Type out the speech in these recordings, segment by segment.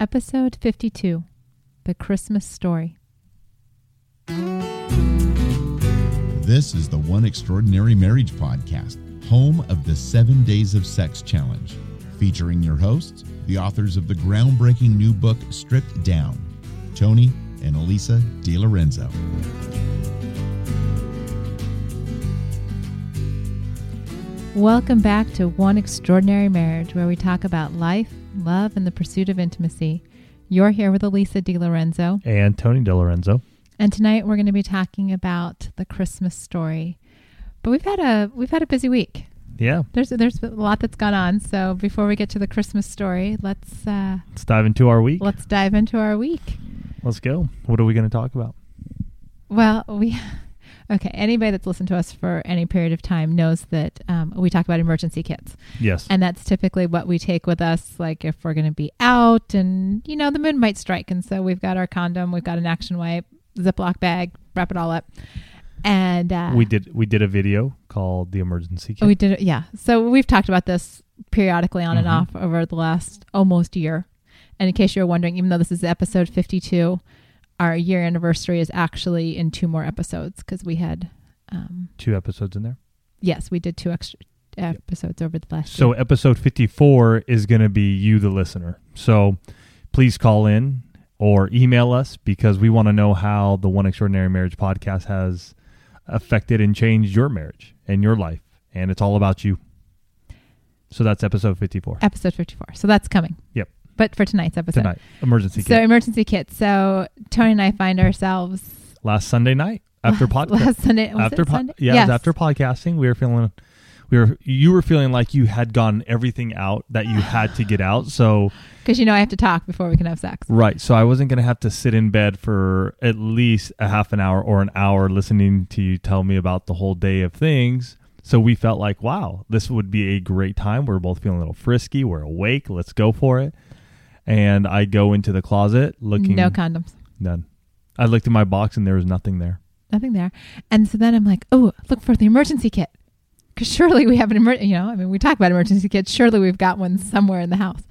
Episode 52 The Christmas Story. This is the One Extraordinary Marriage Podcast, home of the Seven Days of Sex Challenge, featuring your hosts, the authors of the groundbreaking new book Stripped Down, Tony and Elisa DiLorenzo. Welcome back to One Extraordinary Marriage, where we talk about life, love, and the pursuit of intimacy. You're here with Elisa DiLorenzo, and Tony DiLorenzo. and tonight we're going to be talking about the Christmas story. But we've had a we've had a busy week. Yeah, There's there's a lot that's gone on. So before we get to the Christmas story, let's uh, let's dive into our week. let's dive into our week. Let's go. What are we going to talk about? Well, we okay. Anybody that's listened to us for any period of time knows that um, we talk about emergency kits, Yes. and that's typically what we take with us. Like if we're going to be out, and you know the moon might strike, and so we've got our condom, we've got an action wipe, Ziploc bag, wrap it all up, and uh, we did we did a video called the emergency kit. we did it. Yeah. So we've talked about this periodically on and Mhm. off over the last almost year. And in case you're wondering, even though this is episode 52, our year anniversary is actually in two more episodes because we had, um, Two episodes in there. yes, we did two extra episodes over the last So year. episode 54 is going to be you the listener. So please call in or email us because we want to know how the One Extraordinary Marriage podcast has affected and changed your marriage and your life and it's all about you. So that's episode 54 Episode 54. So that's coming. Yep. But for tonight's episode. tonight. Emergency kit. So emergency kit. So Tony and I find ourselves Last Sunday night after podcast. last Sunday. After po- Sunday? yeah, it yes. was after podcasting, we were feeling we were you were feeling like you had gotten everything out that you had to get out. So Because you know I have to talk before we can have sex. right, so I wasn't going to have to sit in bed for at least a half an hour or an hour listening to you tell me about the whole day of things. So we felt like, wow, this would be a great time. We're both feeling a little frisky. We're awake. Let's go for it. And I go into the closet looking No condoms. none. I looked in my box and there was nothing there. nothing there. And so then I'm like, oh, look for the emergency kit. Because surely we have an emergency, you know, I mean, we talk about emergency kits. Surely we've got one somewhere in the house.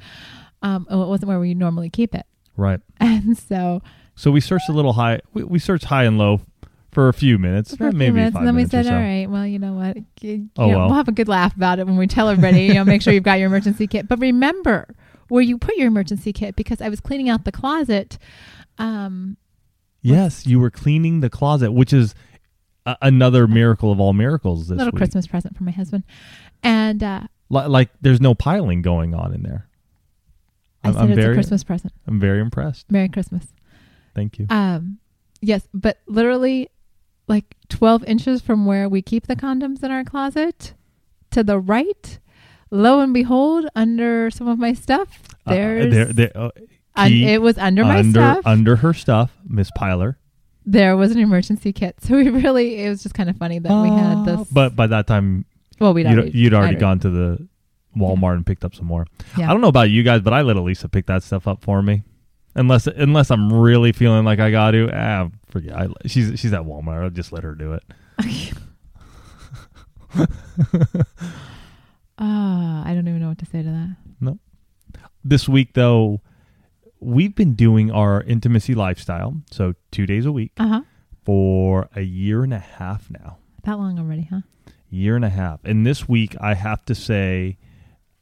Um, oh, it wasn't where we normally keep it. Right. And so So we searched a little high. We, we searched high and low for a few minutes, for a few maybe minutes, and then we said, so. all right, well, you know what? You Oh, know, well. We'll have a good laugh about it when we tell everybody, you know, make sure you've got your emergency kit. But remember where you put your emergency kit because I was cleaning out the closet. Um, Yes, you were cleaning the closet, which is a, another miracle of all miracles this little week. Christmas present for my husband. And uh, Li- like there's no piling going on in there. I I'm, said I'm it's a very, Christmas present. I'm very impressed. Merry Christmas. Thank you. Um, yes, but literally like 12 inches from where we keep the condoms in our closet to the right, lo and behold, under some of my stuff, Uh, there's, there, there, uh, un- it was under my stuff. under her stuff, Miss Piler. there was an emergency kit. So we really, it was just kind of funny that we had this. But by that time, well, we'd you'd, already, you'd already gone to the Walmart and picked up some more. Yeah. I don't know about you guys, but I let Elisa pick that stuff up for me. Unless unless I'm really feeling like I got to, ah, forget. I, she's she's at Walmart. I'll just let her do it. Ah, I don't even know what to say to that. This week though, we've been doing our intimacy lifestyle, so two days a week Uh huh. for a year and a half now. That long already, huh? Year and a half. And this week, I have to say,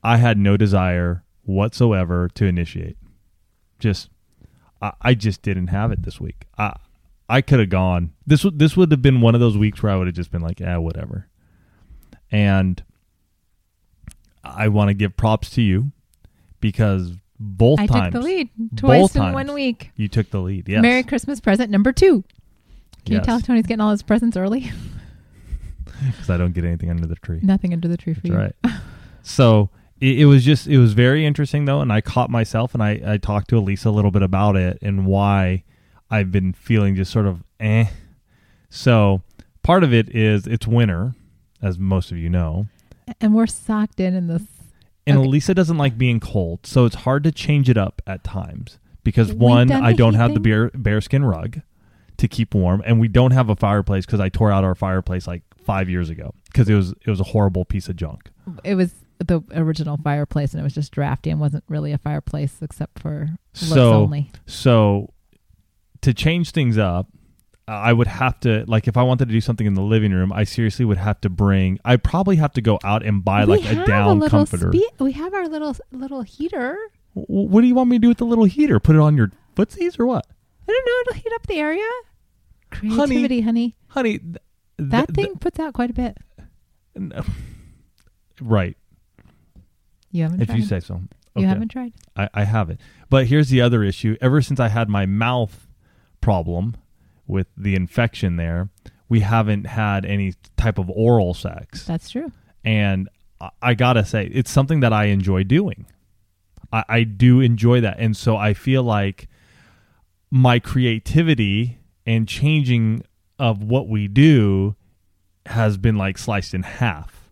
I had no desire whatsoever to initiate. Just, I, I just didn't have it this week. I, I could have gone. This would this would have been one of those weeks where I would have just been like, ah, whatever. And I want to give props to you because both times. I times took the lead twice in times. one week. you took the lead. Yes. Merry Christmas present number two. Can you tell Tony's getting all his presents early? because I don't get anything under the tree. Nothing under the tree for That's you. right. so it, it was just it was very interesting though, and I caught myself and I I talked to Elisa a little bit about it and why I've been feeling just sort of eh. So part of it is it's winter, as most of you know, And we're socked in in this. And Okay. Elisa doesn't like being cold, so it's hard to change it up at times because one I don't have the thing. bear bearskin rug to keep warm, and we don't have a fireplace because I tore out our fireplace like five years ago because it was it was a horrible piece of junk. It was the original fireplace, and it was just drafty and wasn't really a fireplace except for looks So- only. So to change things up, Uh, I would have to like if I wanted to do something in the living room, I seriously would have to bring. I probably have to go out and buy we like a down little comforter. spe- we have our little little heater. W- what do you want me to do with the little heater? Put it on your footsies or what, I don't know. It'll heat up the area. Creativity, honey. honey? th- That th- thing puts out quite a bit. no. right. You haven't If tried. you say so. You haven't tried. I, I haven't. But here's the other issue. Ever since I had my mouth problem with the infection there, we haven't had any type of oral sex. That's true. And I, I gotta say, it's something that I enjoy doing. I, I do enjoy that. And so I feel like my creativity and changing of what we do has been like sliced in half.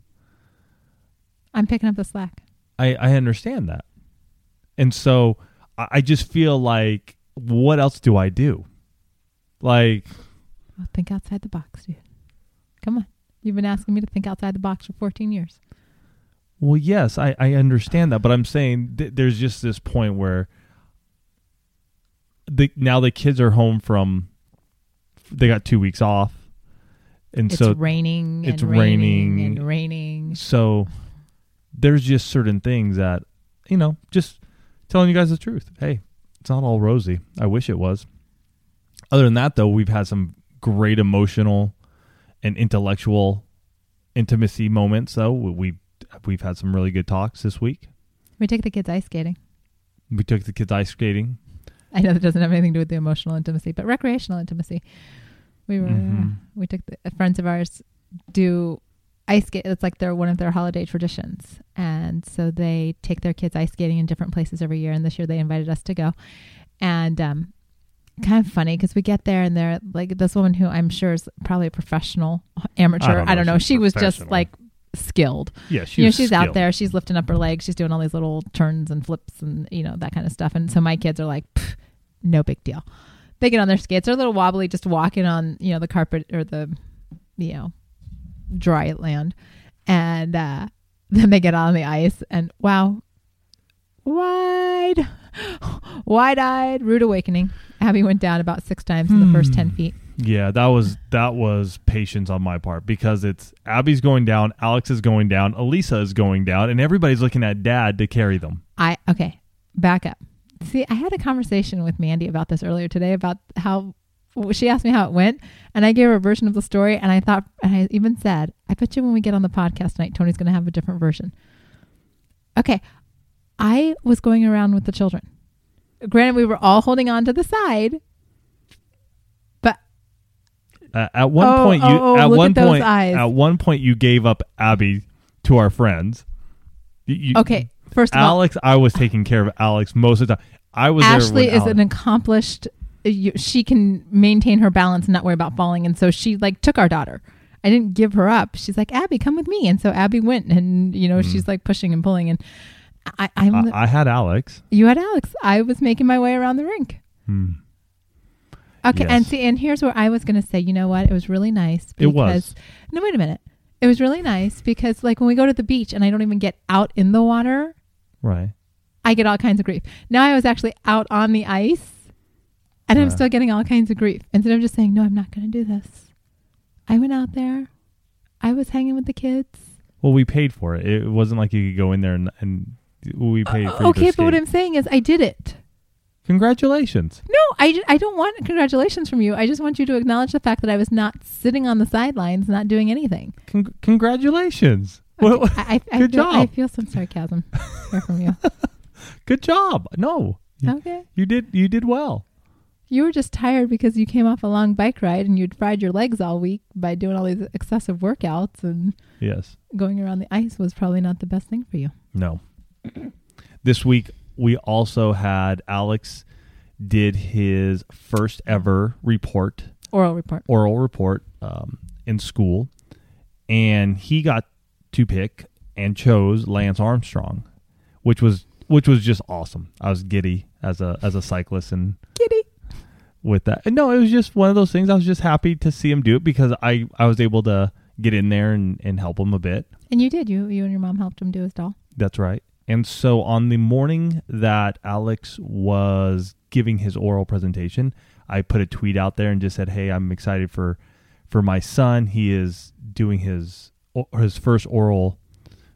I'm picking up the slack. I, I understand that. And so I, I just feel like, what else do I do? Like, Well, think outside the box, dude. Come on. You've been asking me to think outside the box for 14 years. well, yes, I, I understand that, but I'm saying th- there's just this point where the now the kids are home from, they got two weeks off, and so It's so raining and it's raining, raining. and raining. so there's just certain things that you know just telling you guys the truth hey it's not all rosy i wish it was other than that though we've had some great emotional and intellectual intimacy moments though we we've had some really good talks this week We took the kids ice skating. we took the kids ice skating I know that doesn't have anything to do with the emotional intimacy, but recreational intimacy. We were Mhm. we took the, friends of ours do ice skate. It's like they're one of their holiday traditions, and so they take their kids ice skating in different places every year. And this year they invited us to go, and um, kind of funny because we get there and they're like this woman who I'm sure is probably a professional amateur. I don't know. if she's She was just like skilled. Yeah she you know she's out there. She's lifting up her legs. She's doing all these little turns and flips and you know that kind of stuff. And so my kids are like no big deal. They get on their skates. They're a little wobbly just walking on you know the carpet or the you know dry land. And uh then they get on the ice and wow wide wide-eyed rude awakening abby went down about six times in the first Hmm. 10 feet Yeah, that was that was patience on my part because it's Abby's going down, Alex is going down, Elisa is going down, and everybody's looking at Dad to carry them. I okay, back up. See, I had a conversation with Mandy about this earlier today about how she asked me how it went, and I gave her a version of the story, and I thought, and I even said, I bet you when we get on the podcast tonight, Tony's going to have a different version. Okay, I was going around with the children. Granted, we were all holding on to the side, but Uh, at one Oh, point, you oh, oh, at one at point eyes. at one point you gave up Abby to our friends. You- you- okay. First of all, Alex, I was taking care of Alex most of the time. I was Ashley is when an accomplished. You, she can maintain her balance and not worry about falling, and so she like took our daughter. I didn't give her up. She's like Abby, come with me, and so Abby went, and you know she's like pushing and pulling, and I, I'm. Alex. I, I had Alex. you had Alex. I was making my way around the rink. Hmm. Okay, and see, and here's where I was going to say, you know what? It was really nice. It Because, was. No, wait a minute. It was really nice because, like, when we go to the beach and I don't even get out in the water, Right. I get all kinds of grief. Now I was actually out on the ice and I'm still getting all kinds of grief. Instead of just saying, no, I'm not going to do this. I went out there. I was hanging with the kids. Well, we paid for it. It wasn't like you could go in there and, and we paid uh, for you okay, but what. I'm saying is I did it. Congratulations. No, I, ju- I don't want congratulations from you. I just want you to acknowledge the fact that I was not sitting on the sidelines, not doing anything. Con- congratulations. Well, I, I, I good feel, I job. feel some sarcasm here from you. good job. No, you, Okay. you did you did well. You were just tired because you came off a long bike ride and you'd fried your legs all week by doing all these excessive workouts and Yes. going around the ice was probably not the best thing for you. No. This week we also had Alex did his first ever report, Oral report. oral report um, in school, and he got to pick and chose Lance Armstrong, which was which was just awesome. I was giddy as a as a cyclist and giddy with that. And no, it was just one of those things. I was just happy to see him do it because I I was able to get in there and, and help him a bit. And you did. You you and your mom helped him do his doll. That's right. And so on the morning that Alex was giving his oral presentation, I put a tweet out there and just said, "Hey, I'm excited for for my son. He is doing his his first oral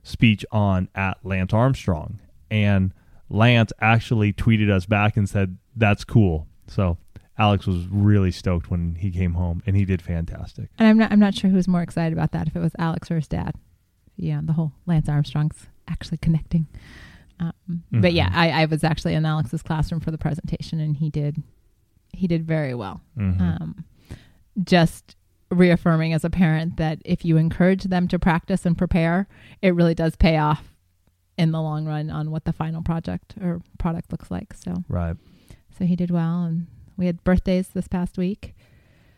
speech on at Lance Armstrong." And Lance actually tweeted us back and said, "That's cool." So Alex was really stoked when he came home, and he did fantastic. And I'm not I'm not sure who was more excited about that if it was Alex or his dad. Yeah, the whole Lance Armstrong's actually connecting. Um, But yeah, Mhm. I, I was actually in Alex's classroom for the presentation, and he did he did very well. Mhm. Um, just reaffirming as a parent that if you encourage them to practice and prepare, it really does pay off in the long run on what the final project or product looks like. So right. so he did well, and we had birthdays this past week.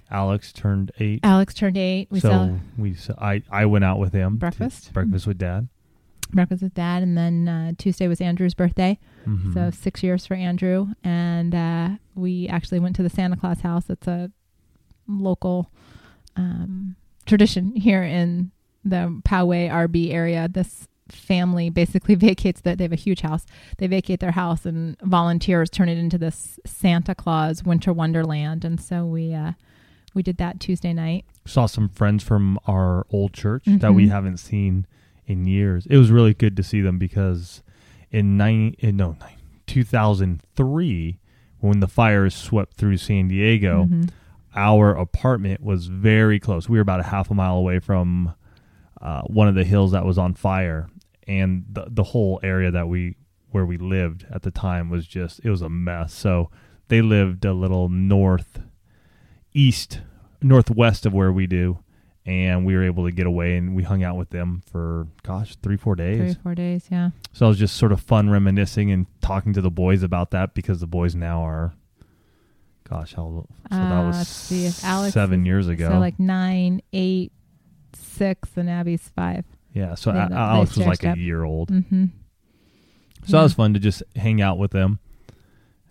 Alex turned eight. Alex turned eight. We so saw we I I went out with him Breakfast? breakfast with dad. Breakfast with dad, and then uh, Tuesday was Andrew's birthday. Mhm. So six years for Andrew, and uh, we actually went to the Santa Claus house. It's a local um, tradition here in the Poway RB area. This family basically vacates that they have a huge house. They vacate their house, and volunteers turn it into this Santa Claus winter wonderland. And so we uh, we did that Tuesday night. saw some friends from our old church that we Mhm. haven't seen in years. It was really good to see them because in nine in no nine, 2003 when the fires swept through San Diego, Mhm. our apartment was very close. We were about a half a mile away from uh, one of the hills that was on fire, and the the whole area that we where we lived at the time was just it was a mess. So they lived a little north east northwest of where we do and we were able to get away and we hung out with them for gosh three four days or four days, yeah. so it was just sort of fun reminiscing and talking to the boys about that because the boys now are gosh how old so that Uh, was let's see Alex seven is- years ago So like nine, eight, six, and Abby's five. yeah so Yeah, A- alex was like a year old Mm-hmm. so that was fun to just hang out with them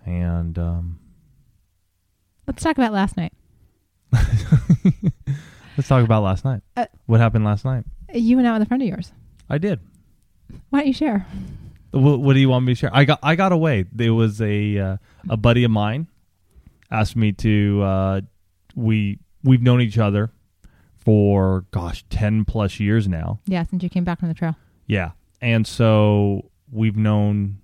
and um Let's talk about last night. let's talk about last night Uh, what happened last night You went out with a friend of yours. i did Why don't you share? What, what do you want me to share? I got I got away. There was a uh, a buddy of mine asked me to. Uh, we we've known each other for gosh ten plus years now. Yeah, since you came back from the trail. Yeah, and so we've known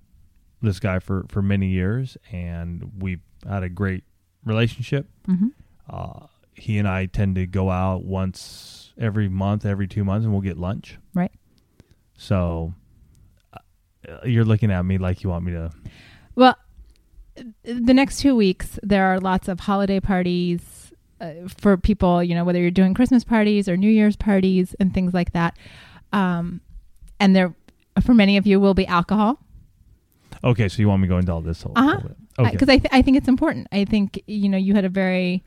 this guy for for many years, and we've had a great relationship. Mm-hmm. Uh, he and I tend to go out once every month, every two months, and we'll get lunch. Right. So uh, you're looking at me like you want me to. Well, the next two weeks there are lots of holiday parties uh, for people. You know, whether you're doing Christmas parties or New Year's parties and things like that. Um, and there, for many of you, will be alcohol. Okay, so you want me to go into all this whole, Uh-huh. whole bit? Okay. because I, th- I think it's important. I think you know you had a very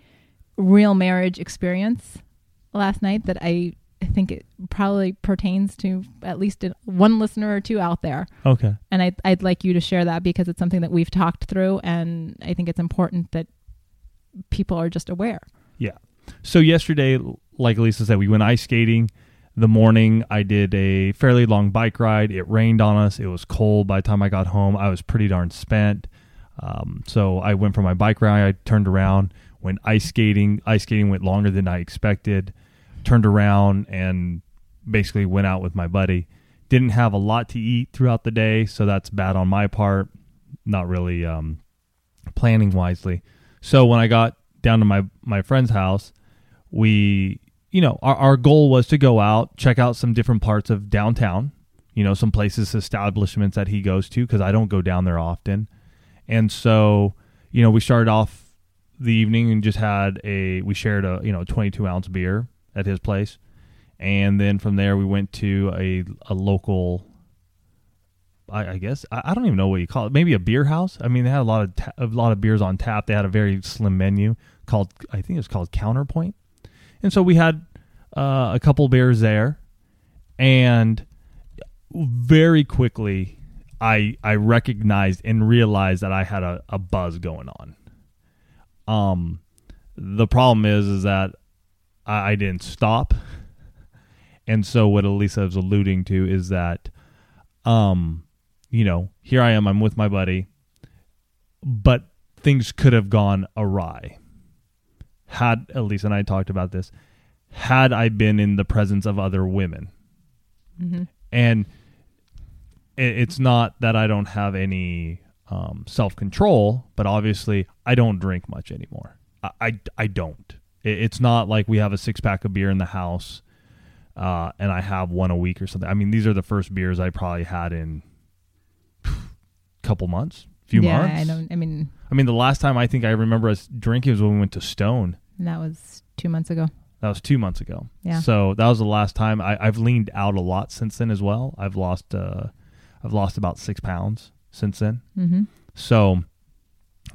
real marriage experience last night that I, I think it probably pertains to at least one listener or two out there, okay. and I'd, I'd like you to share that because it's something that we've talked through, and I think it's important that people are just aware. Yeah. So yesterday, like Lisa said, we went ice skating. The morning, I did a fairly long bike ride. It rained on us. It was cold. By the time I got home, I was pretty darn spent. Um, so I went for my bike ride. I turned around, went ice skating. Ice skating went longer than I expected. Turned around and basically went out with my buddy. Didn't have a lot to eat throughout the day, so that's bad on my part. Not really um, planning wisely. So when I got down to my my friend's house, we you know our, our goal was to go out check out some different parts of downtown you know some places establishments that he goes to because i don't go down there often and so you know we started off the evening and just had a we shared a you know 22 ounce beer at his place and then from there we went to a a local I, I guess I, I don't even know what you call it. Maybe a beer house. I mean, they had a lot of ta- a lot of beers on tap. They had a very slim menu called I think it was called Counterpoint, and so we had uh, a couple beers there, and very quickly I I recognized and realized that I had a, a buzz going on. Um, the problem is is that I, I didn't stop, and so what Elisa was alluding to is that um, you know, here I am, I'm with my buddy, but things could have gone awry. Had Elisa and I talked about this, had I been in the presence of other women, Mm-hmm. and it, it's not that I don't have any um, self control, but obviously I don't drink much anymore. I I, I don't. It, it's not like we have a six pack of beer in the house, uh, and I have one a week or something. I mean, these are the first beers I probably had in a couple months, few yeah, months. I don't. I mean, I mean, the last time I think I remember us drinking was when we went to Stone. And that was two months ago. That was two months ago. Yeah. So that was the last time. I, I've leaned out a lot since then as well. I've lost uh, I've lost about six pounds since then. Mm-hmm. So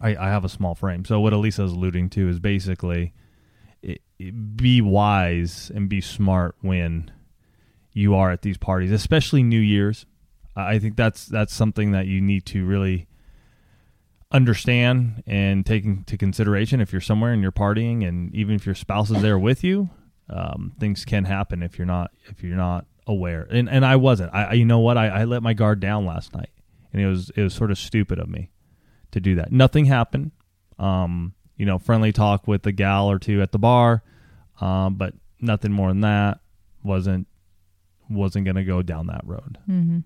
I, I have a small frame. So what Elisa is alluding to is basically it, it- be wise and be smart when you are at these parties, especially New Year's. I think that's that's something that you need to really understand and take into consideration if you're somewhere and you're partying and even if your spouse is there with you um, things can happen if you're not if you're not aware and and I wasn't I, I you know what I, I let my guard down last night and it was it was sort of stupid of me to do that nothing happened um you know friendly talk with a gal or two at the bar um but nothing more than that wasn't wasn't gonna go down that road Mm-hmm.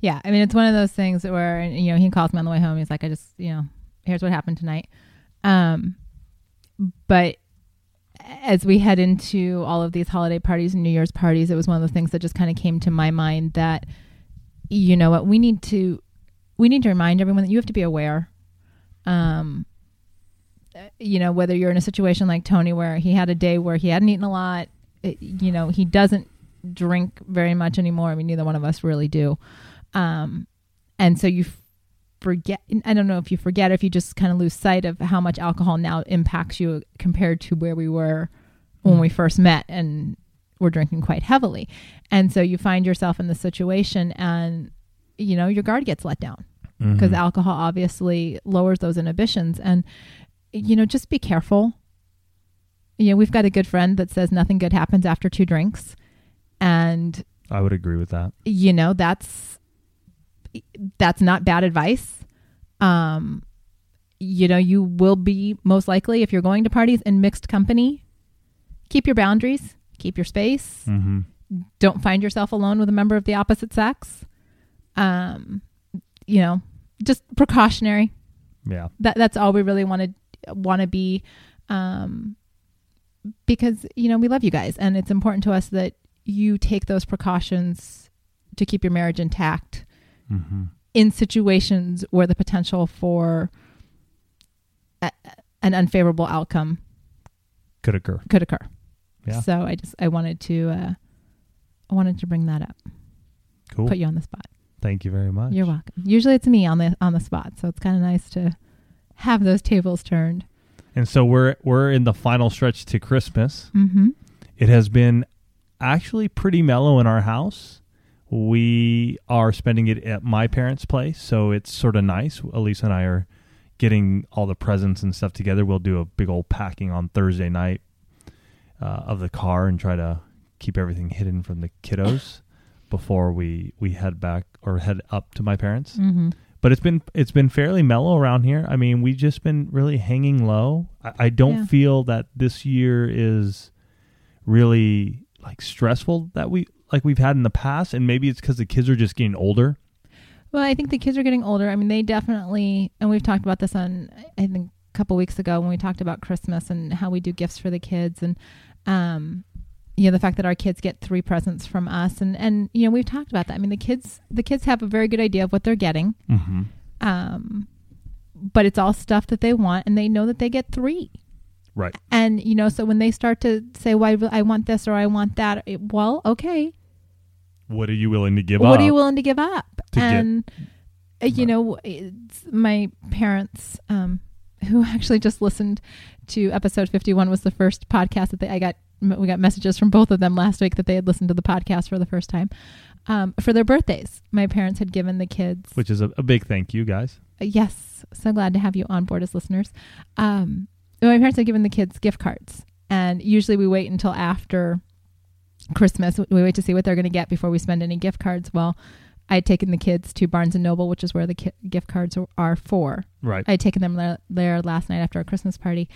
Yeah, I mean, it's one of those things where you know he calls me on the way home. He's like, "I just, you know, here's what happened tonight." Um, but as we head into all of these holiday parties and New Year's parties, it was one of the things that just kind of came to my mind that you know what we need to we need to remind everyone that you have to be aware. Um, you know, whether you're in a situation like Tony where he had a day where he hadn't eaten a lot, it, you know, he doesn't drink very much anymore. I mean, neither one of us really do. Um, and so you forget, I don't know if you forget or if you just kind of lose sight of how much alcohol now impacts you compared to where we were when we first met and were drinking quite heavily. And so you find yourself in the situation and, you know, your guard gets let down because Mhm. alcohol obviously lowers those inhibitions. And, you know, just be careful. You know, we've got a good friend that says nothing good happens after two drinks. And, I would agree with that you know, that's, that's not bad advice. Um, you know, you will be most likely, if you're going to parties in mixed company, keep your boundaries, keep your space mm-hmm. don't find yourself alone with a member of the opposite sex. Um, you know, just precautionary. yeah That that's all we really want to want to be, um, because you know we love you guys, and it's important to us that you take those precautions to keep your marriage intact mm-hmm. in situations where the potential for a, an unfavorable outcome could occur could occur. Yeah. So I just I wanted to uh, I wanted to bring that up, cool put you on the spot. thank you very much You're welcome. Usually it's me on the on the spot, so it's kind of nice to have those tables turned. And so we're we're in the final stretch to Christmas. Mm-hmm. It has been actually pretty mellow in our house. We are spending it at my parents' place, so it's sort of nice. Elisa and I are getting all the presents and stuff together. We'll do a big old packing on Thursday night uh, of the car and try to keep everything hidden from the kiddos before we we head back or head up to my parents Mm-hmm. but it's been it's been fairly mellow around here. I mean, we've just been really hanging low. I, I don't Yeah. feel that this year is really like stressful that we like we've had in the past, and maybe it's because the kids are just getting older. Well, I think the kids are getting older. I mean, they definitely, and we've talked about this on I think a couple weeks ago when we talked about Christmas and how we do gifts for the kids, and um, you know the fact that our kids get three presents from us, and and you know we've talked about that. I mean, the kids the kids have a very good idea of what they're getting. Mm-hmm. um, but it's all stuff that they want and they know that they get three Right. and you know so when they start to say well i want this or i want that it, well okay What are you willing to give what up? What are you willing to give up to and uh, you know it's my parents um, who actually just listened to episode 51 was the first podcast that they i got we got messages from both of them last week that they had listened to the podcast for the first time. Um, for their birthdays my parents had given the kids Which is a, a big thank you, guys. yes so glad to have you on board as listeners. Um my parents had given the kids gift cards and usually we wait until after christmas. We wait to see what they're going to get before we spend any gift cards. Well I had taken the kids to Barnes and Noble, which is where the ki- gift cards are- for. Right. I had taken them there, there last night after a Christmas party,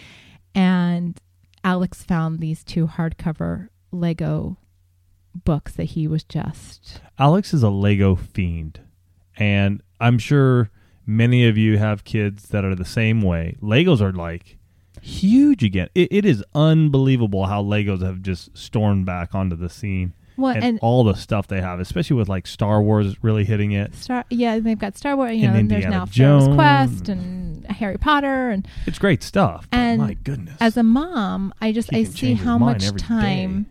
and Alex found these two hardcover Lego books that he was just Alex is a Lego fiend, and I'm sure many of you have kids that are the same way. Legos are like huge again. It, it is unbelievable how Legos have just stormed back onto the scene well and, and, all the stuff they have, especially with like Star Wars really hitting it. Star yeah they've got Star Wars you And know and there's now Jones. Quest and Harry Potter and It's great stuff. And my goodness, as a mom I just He I see how much time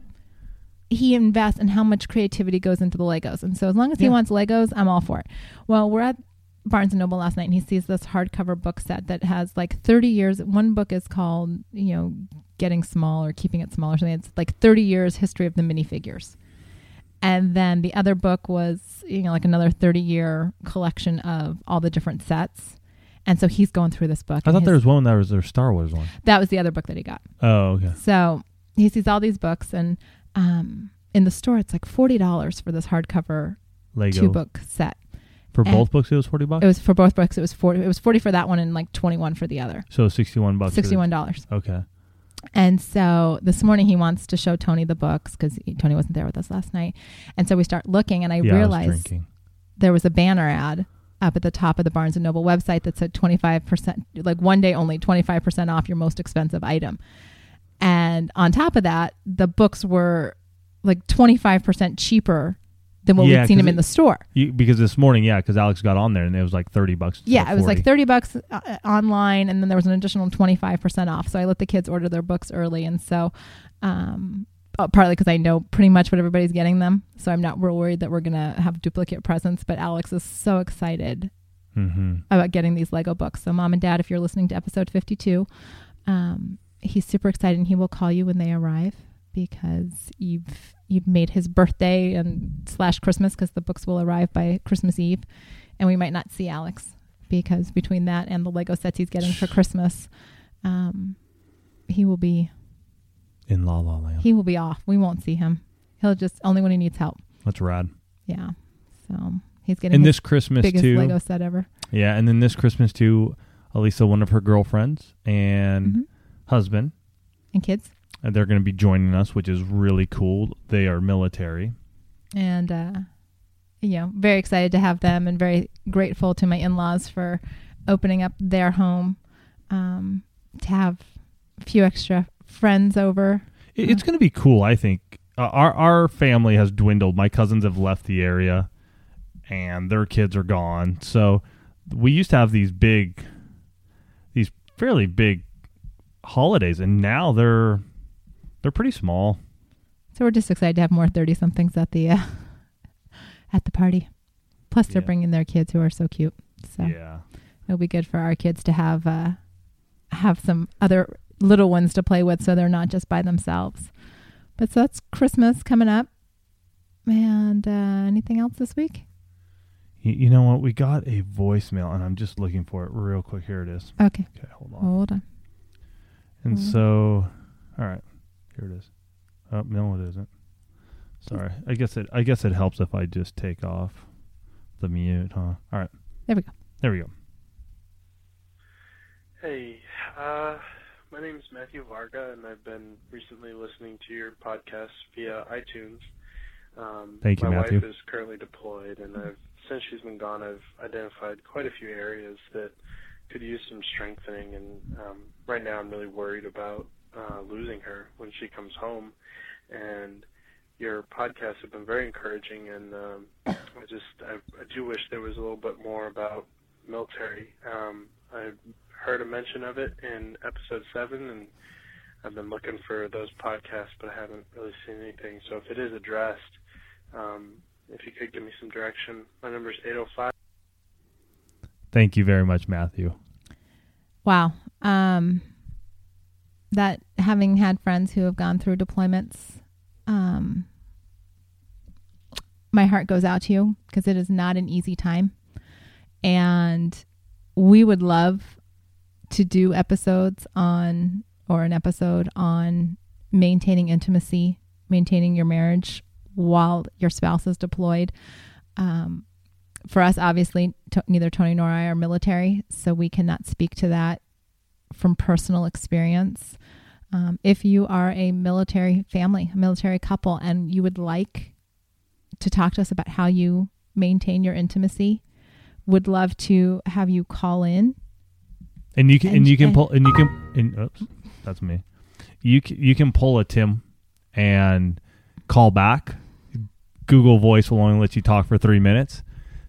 day. he invests and how much creativity goes into the Legos and so as long as he wants Legos I'm all for it. Well we're at Barnes and Noble last night and he sees this hardcover book set that has like 30 years one book is called you know getting small or keeping it small or something it's like 30 years history of the minifigures and then the other book was you know like another 30 year collection of all the different sets and so he's going through this book I thought there was one that was their Star Wars one. that was the other book that he got Oh, okay. so he sees all these books and um in the store it's like $40 for this hardcover Lego two book set for and- both books. It was forty bucks. it was for both books it was 40 it was 40 for that one and like 21 for the other so sixty-one bucks. $61 Okay. And so this morning he wants to show Tony the books because Tony wasn't there with us last night. And so we start looking, and I yeah, I was realized there was a banner ad up at the top of the Barnes and Noble website that said 25%, like one day only 25% off your most expensive item. And on top of that, the books were like 25% cheaper than what Yeah, we'd seen it- in the store. You, because this morning, yeah, because Alex got on there and it was like thirty bucks. Yeah, it was like 30 bucks uh, online and then there was an additional 25% off. So I let the kids order their books early and so um uh, partly because I know pretty much what everybody's getting them. So I'm not real worried that we're going to have duplicate presents, but Alex is so excited Mhm. about getting these Lego books. So mom and dad, if you're listening to episode 52, um he's super excited and he will call you when they arrive because you've you've made his birthday and slash Christmas because the books will arrive by Christmas Eve, and we might not see Alex because between that and the Lego sets he's getting for Christmas, um, he will be In La La Land. he will be off. We won't see him. He'll just only when he needs help. That's rad. Yeah, so he's getting And his this Christmas biggest too. Lego set ever. Yeah, and then this Christmas too, Elisa, one of her girlfriends and Mhm. husband, And kids. And they're going to be joining us, which is really cool. They are military. and uh, you know, very excited to have them, and very grateful to my in-laws for opening up their home um, to have a few extra friends over. It- It's going to be cool. I think uh, our our family has dwindled. My cousins have left the area, and their kids are gone. So we used to have these big, these fairly big holidays, and now they're they're pretty small. So we're just excited to have more thirty-somethings at the uh, at the party. Plus, they're Yeah. bringing their kids who are so cute. So Yeah. it'll be good for our kids to have uh, have some other little ones to play with, so they're not just by themselves. But so that's Christmas coming up. And uh, anything else this week? You, you know what? We got a voicemail, and I'm just looking for it real quick. Here it is. Okay, Okay, hold on. hold on. And Mhm. so, all right, here it is. Oh no, it isn't. Sorry. I guess it. I guess it helps if I just take off the mute, huh? All right. There we go. There we go. Hey, uh, my name is Matthew Varga, and I've been recently listening to your podcast via iTunes. Um, Thank you, my Matthew. wife is currently deployed, and I've since she's been gone, I've identified quite a few areas that could use some strengthening. And um, right now, I'm really worried about uh, losing her when she comes home. And your podcasts have been very encouraging, and um, I just I, I do wish there was a little bit more about military. Um, I heard a mention of it in episode seven, and I've been looking for those podcasts, but I haven't really seen anything. So if it is addressed, um, if you could give me some direction, my number is 805. Thank you very much, Matthew. Wow. Um, that having had friends who have gone through deployments, um, my heart goes out to you because it is not an easy time. And we would love to do episodes on, or an episode on maintaining intimacy, maintaining your marriage while your spouse is deployed. Um, for us, obviously, to, neither Tony nor I are military, so we cannot speak to that from personal experience. Um, if you are a military family, a military couple, and you would like to talk to us about how you maintain your intimacy, would love to have you call in. And you can and, And- you can and- pull and you can and oops, that's me. You c- you can pull a Tim and call back. Google Voice will only let you talk for three minutes.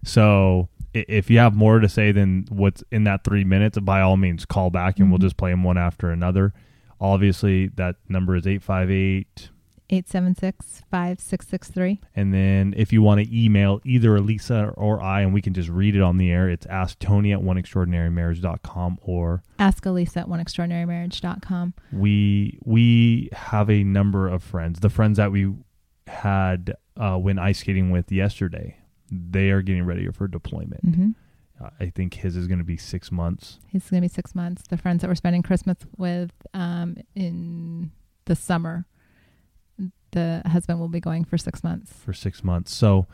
So if you have more to say than what's in that three minutes, by all means call back and we'll Mhm. just play them one after another. Obviously, that number is eight five eight 876 5663. And then if you want to email either Elisa or I, and we can just read it on the air, it's ask Tony at oneextraordinarymarriage.com or Ask Elisa at oneextraordinarymarriage.com. we we have a number of friends. The friends that we had uh, went ice skating with yesterday, they are getting ready for deployment. Mm-hmm. Uh, I think his is going to be six months. He's going to be six months. The friends that we're spending Christmas with um, in the summer, the husband will be going for six months. for six months. So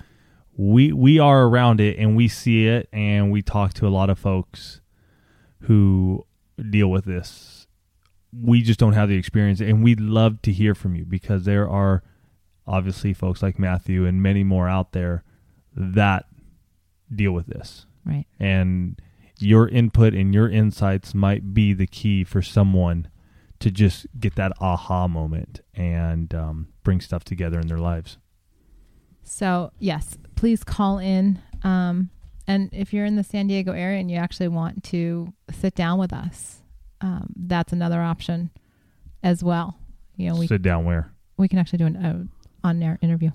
we we are around it and we see it and we talk to a lot of folks who deal with this. We just don't have the experience and we'd love to hear from you because there are obviously folks like Matthew and many more out there that deal with this. Right. And your input and your insights might be the key for someone to just get that aha moment and um, bring stuff together in their lives. So, yes, please call in. Um, and if you're in the San Diego area and you actually want to sit down with us, um, that's another option as well. You know, we, Sit down where we can actually do an uh, on air interview.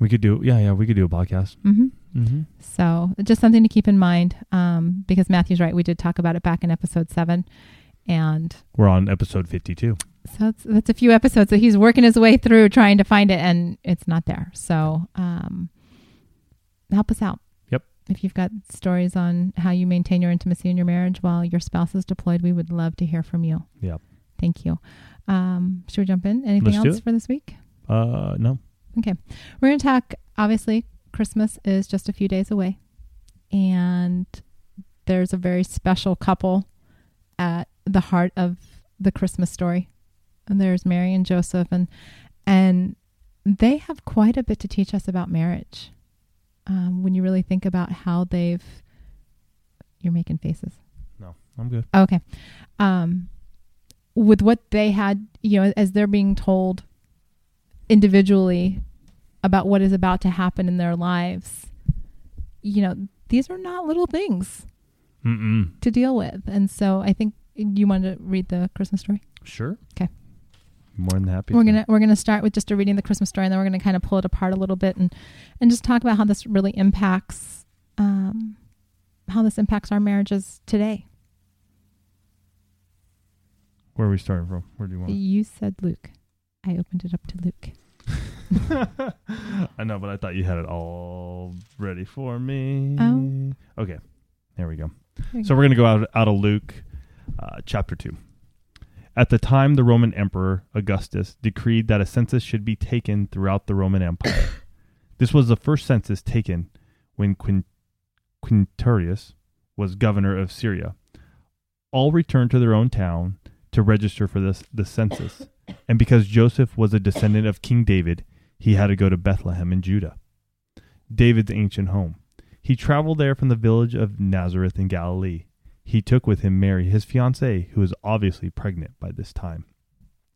We could do. Yeah, yeah, we could do a podcast. Mm-hmm. Mm-hmm. So just something to keep in mind um, because Matthew's right. We did talk about it back in episode seven. And We're on episode fifty-two. so it's, that's a few episodes that he's working his way through trying to find it and it's not there. So um, help us out. Yep. If you've got stories on how you maintain your intimacy in your marriage while your spouse is deployed, we would love to hear from you. Yep. Thank you. Um, should we jump in? Anything Let's else for this week? Uh, no. Okay. We're going to talk, obviously, Christmas is just a few days away. And there's a very special couple at the heart of the Christmas story. And there's Mary and Joseph and and they have quite a bit to teach us about marriage. Um, when you really think about how they've you're making faces. No, I'm good. Okay. Um, with what they had, you know, as they're being told individually about what is about to happen in their lives, you know, these are not little things Mm-mm. to deal with. And so I think you want to read the Christmas story. Sure. Okay. More than happy. We're gonna we're gonna start with just a reading the Christmas story, and then we're gonna kind of pull it apart a little bit and and just talk about how this really impacts um, how this impacts our marriages today. Where are we starting from? Where do you want? You said Luke. I opened it up to Luke. I know, but I thought you had it all ready for me. Oh. Okay. There we go. There So we're going to go out, out of Luke uh, chapter 2. At the time, the Roman Emperor Augustus decreed that a census should be taken throughout the Roman Empire. this was the first census taken when Quin- Quinturius was governor of Syria. All returned to their own town to register for this, the census. And because Joseph was a descendant of King David, he had to go to Bethlehem in Judah, David's ancient home. He traveled there from the village of Nazareth in Galilee. He took with him Mary, his fiancée, who was obviously pregnant by this time.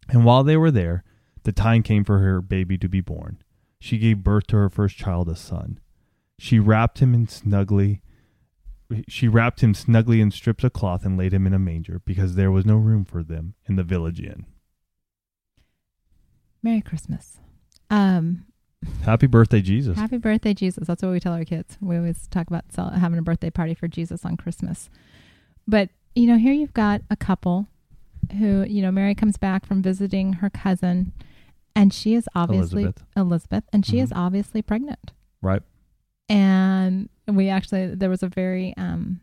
And while they were there, the time came for her baby to be born. She gave birth to her first child, a son. She wrapped him in snugly she wrapped him snugly in strips of cloth and laid him in a manger because there was no room for them in the village inn. Merry Christmas. Um, Happy birthday, Jesus. happy birthday, Jesus. That's what we tell our kids. We always talk about having a birthday party for Jesus on Christmas. But, you know, here you've got a couple who, you know, Mary comes back from visiting her cousin, and she is obviously Elizabeth. Elizabeth, and she is Mhm. obviously pregnant. Right. And we actually, there was a very um,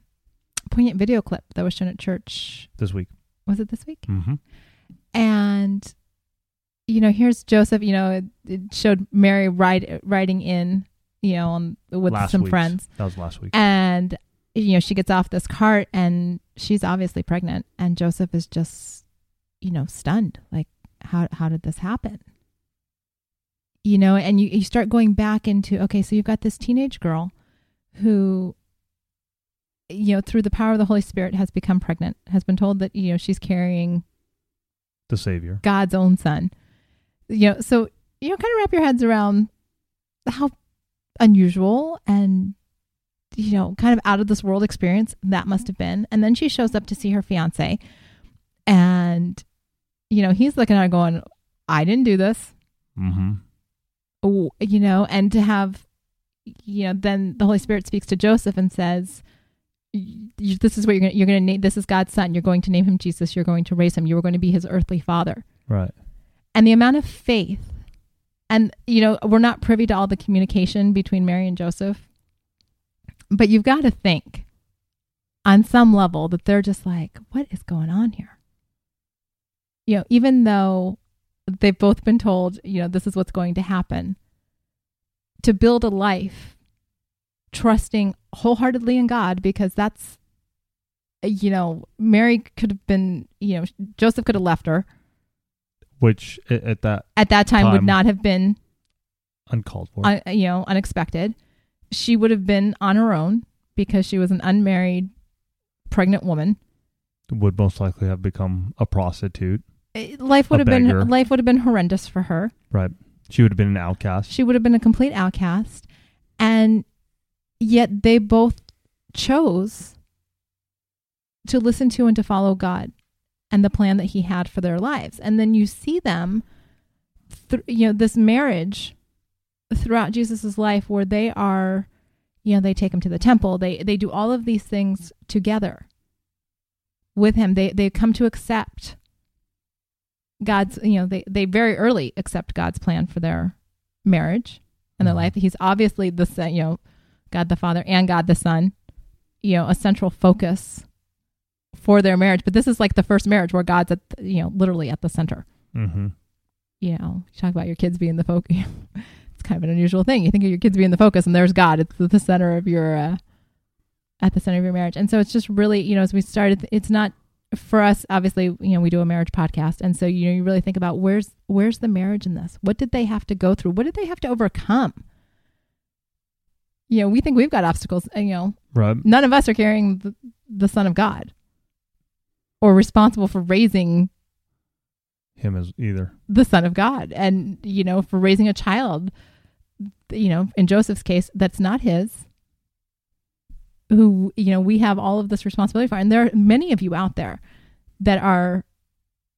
poignant video clip that was shown at church. This week. Was it this week? Mm-hmm. and you know here's joseph you know it, it showed mary ride, riding in you know, on, with last some week's. friends. That was last week. And, you know, she gets off this cart and she's obviously pregnant. And Joseph is just, you know, stunned. Like, how, how did this happen? You know, and you, you start going back into, okay, so you've got this teenage girl who, you know, through the power of the Holy Spirit has become pregnant, has been told that, you know, she's carrying the Savior. God's own son. You know, so you know, kind of wrap your heads around how unusual and you know, kind of out of this world experience that must have been. And then she shows up to see her fiance, and you know, he's looking at her going, "I didn't do this," Mm-hmm. oh, you know, and to have, you know, then the Holy Spirit speaks to Joseph and says. This is what you're going. to You're going to name. This is God's son. You're going to name him Jesus. You're going to raise him. You are going to be his earthly father. Right. And the amount of faith and you know we're not privy to all the communication between mary and joseph but you've got to think on some level that they're just like what is going on here? You know even though they've both been told you know this is what's going to happen to build a life trusting wholeheartedly in god because that's you know mary could have been you know joseph could have left her Which at that at that time, would not have been uncalled for. uh, you know unexpected she would have been on her own because she was an unmarried pregnant woman would most likely have become a prostitute. Life would have been life would have been horrendous for her Right. She would have been an outcast. she would have been a complete outcast and yet they both chose to listen to and to follow god and the plan that he had for their lives. And then you see them th- you know this marriage throughout jesus's life where they are you know they take him to the temple. They they do all of these things together with him. They they come to accept god's you know they they very early accept god's plan for their marriage and their Mhm. life. He's obviously the you know god the father and god the son you know a central focus for their marriage but this is like the first marriage where god's at the, you know literally at the center Mm-hmm. you know, you talk about your kids being the focus. it's kind of an unusual thing. You think of your kids being the focus, and there's God. It's the center of your, uh, at the center of your marriage. And so it's just really, you know, as we started, it's not for us. Obviously, you know, we do a marriage podcast, and so you know, you really think about where's where's the marriage in this? What did they have to go through? What did they have to overcome? You know, we think we've got obstacles. And, you know, Right. none of us are carrying the, the Son of God, or responsible for raising Him as either. the son of God. And, you know, for raising a child, you know, in Joseph's case, that's not his, who, you know, we have all of this responsibility for. And there are many of you out there that are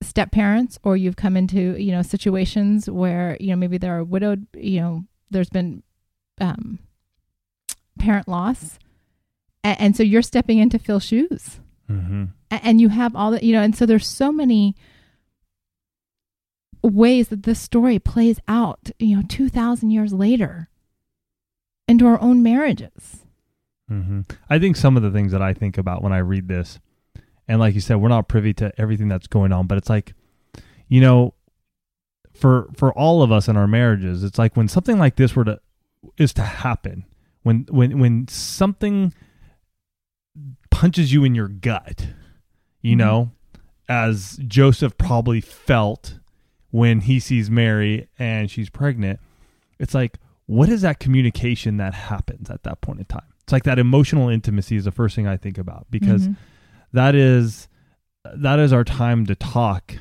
step parents or you've come into, you know, situations where, you know, maybe there are widowed, you know, there's been um, parent loss. And, and so you're stepping in to fill shoes Mm-hmm. and you have all that you know and so there's so many ways that this story plays out you know 2000 years later into our own marriages hmm I think some of the things that I think about when I read this, and like you said, we're not privy to everything that's going on, but it's like, you know, for for all of us in our marriages, it's like when something like this were to is to happen, when when when something punches you in your gut, you Mhm. know, as Joseph probably felt when he sees Mary and she's pregnant, it's like, what is that communication that happens at that point in time? It's like that emotional intimacy is the first thing I think about because Mhm. that is that is our time to talk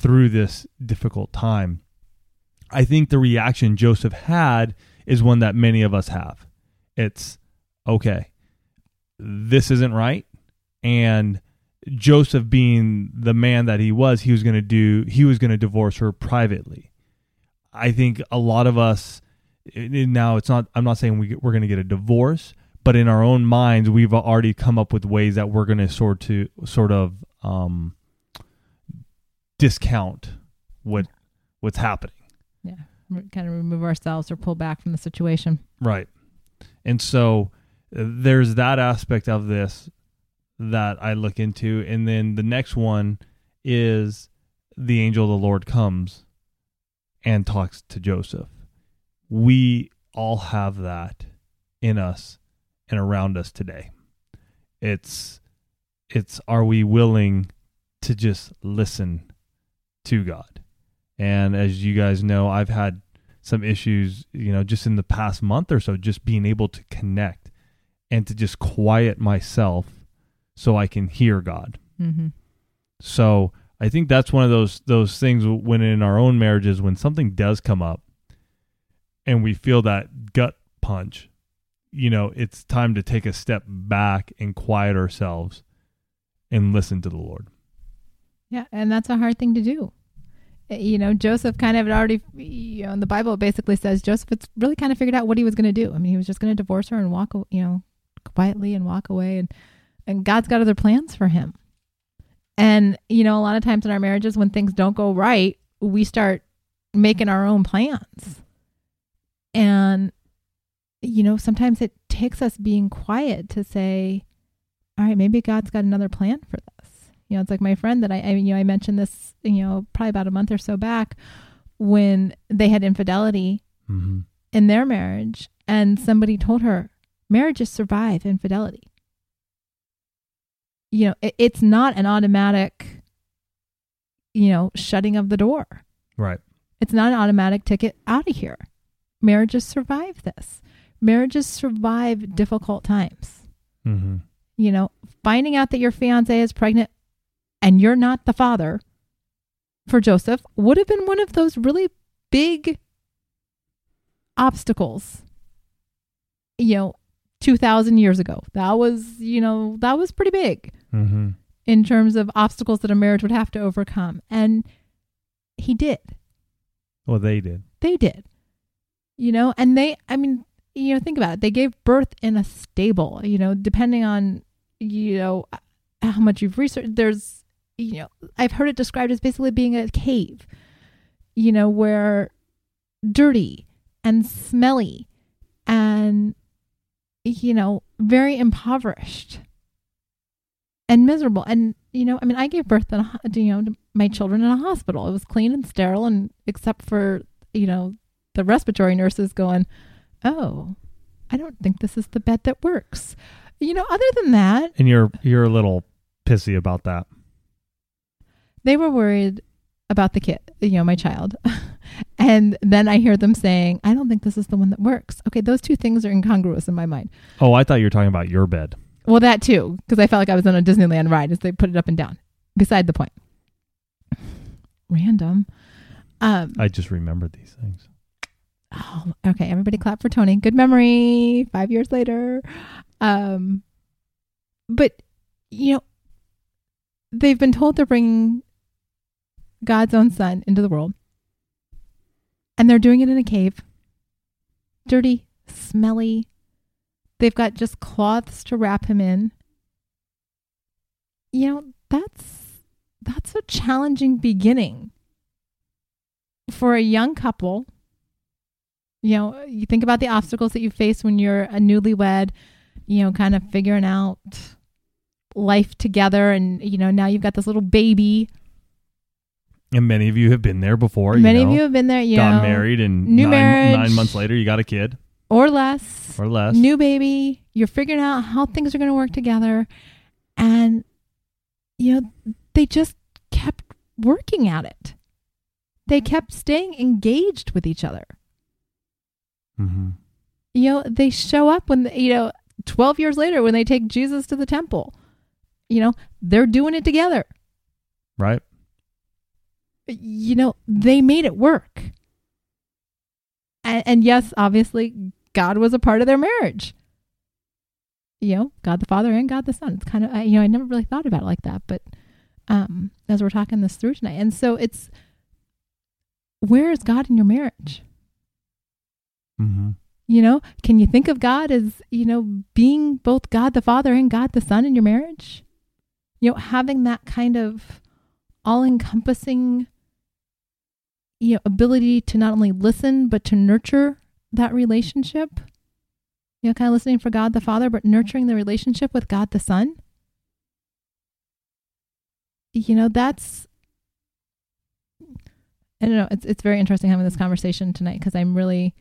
through this difficult time. I think the reaction Joseph had is one that many of us have. It's okay, this isn't right. And Joseph being the man that he was, he was going to do he was going to divorce her privately. I think a lot of us now it's not I'm not saying we we're going to get a divorce, but in our own minds we've already come up with ways that we're going to sort to sort of um discount what what's happening. yeah kind of remove ourselves or pull back from the situation Right. And so there's that aspect of this that I look into. And then the next one is the angel of the Lord comes and talks to Joseph. We all have that in us and around us today. It's it's are we willing to just listen to God? And as you guys know, I've had some issues, you know, just in the past month or so, just being able to connect and to just quiet myself so I can hear God. Mm-hmm. So I think that's one of those those things when in our own marriages, when something does come up, and we feel that gut punch, you know, it's time to take a step back and quiet ourselves and listen to the Lord. Yeah, and that's a hard thing to do. Uh, You know, Joseph kind of had already, you know, in the Bible it basically says Joseph had really kind of figured out what he was going to do. I mean, he was just going to divorce her and walk, you know, quietly and walk away, and and God's got other plans for him. And you know, a lot of times in our marriages, when things don't go right, we start making our own plans, and you know, sometimes it takes us being quiet to say, "All right, maybe God's got another plan for this." You know, it's like my friend that I, I mean, you know, I mentioned this, you know, probably about a month or so back when they had infidelity Mm-hmm. in their marriage, and somebody told her, marriages survive infidelity. You know, it, it's not an automatic, you know, shutting of the door. Right. It's not an automatic ticket out of here. Marriages survive this. Marriages survive difficult times Mm-hmm. you know, finding out that your fiance is pregnant and you're not the father for Joseph would have been one of those really big obstacles. You know, 2000 years ago. That was, you know, that was pretty big Mm-hmm. in terms of obstacles that a marriage would have to overcome. And he did. Well, they did. They did. You know, and they, I mean, you know, think about it. They gave birth in a stable, you know, depending on, you know, how much you've researched. There's, you know, I've heard it described as basically being a cave, you know, where dirty and smelly and, you know, very impoverished and miserable. And, you know, I mean, I gave birth to, you know, to my children in a hospital. It was clean and sterile, and except for, you know, the respiratory nurses going, oh, I don't think this is the bed that works. You know, other than that, And you're you're a little pissy about that. they were worried about the kid, you know, my child. and then I hear them saying, I don't think this is the one that works. Okay, those two things are incongruous in my mind. Oh, I thought you were talking about your bed. Well, that too, because I felt like I was on a Disneyland ride as they put it up and down. Beside the point. Random. Um, I just remembered these things. Oh, okay. Everybody clap for Tony. Good memory. Five years later. Um, but, you know, they've been told they're bringing God's own son into the world. And they're doing it in a cave. Dirty, smelly. They've got just cloths to wrap him in. You know, that's that's a challenging beginning for a young couple you know, you think about the obstacles that you face when you're a newlywed, you know, kind of figuring out life together. And, you know, now you've got this little baby. And many of you have been there before. You Many know, of you have been there, you got know, married, and new nine, marriage. nine months later, you got a kid or less, or less. new baby. You're figuring out how things are going to work together. And, you know, they just kept working at it. They kept staying engaged with each other. mm-hmm. you know they show up when you know 12 years later when they take jesus to the temple you know they're doing it together Right. You know they made it work. And, and yes obviously god was a part of their marriage. You know god the father and god the son. It's kind of I- you know i never really thought about it like that but um as we're talking this through tonight. And so it's where is god in your marriage? Mm-hmm. You know, can you think of God as, you know, being both God the Father and God the Son in your marriage? You know, having that kind of all encompassing, you know, ability to not only listen, but to nurture that relationship. You know, kind of listening for God the Father, but nurturing the relationship with God the Son. You know, that's I don't know. It's it's very interesting having this conversation tonight because I'm really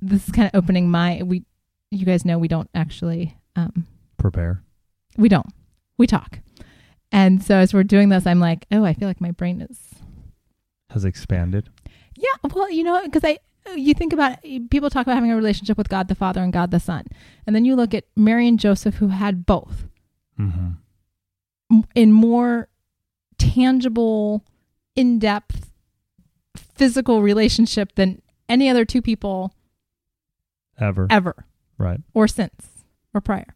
this is kind of opening my we you guys know we don't actually um Prepare. we don't we talk and so as we're doing this i'm like oh i feel like my brain is Has expanded. yeah well you know because i you think about people talk about having a relationship with god the father and god the son and then you look at mary and joseph who had both Mm-hmm. in more tangible in-depth physical relationship than any other two people Ever. ever Right. or since or prior.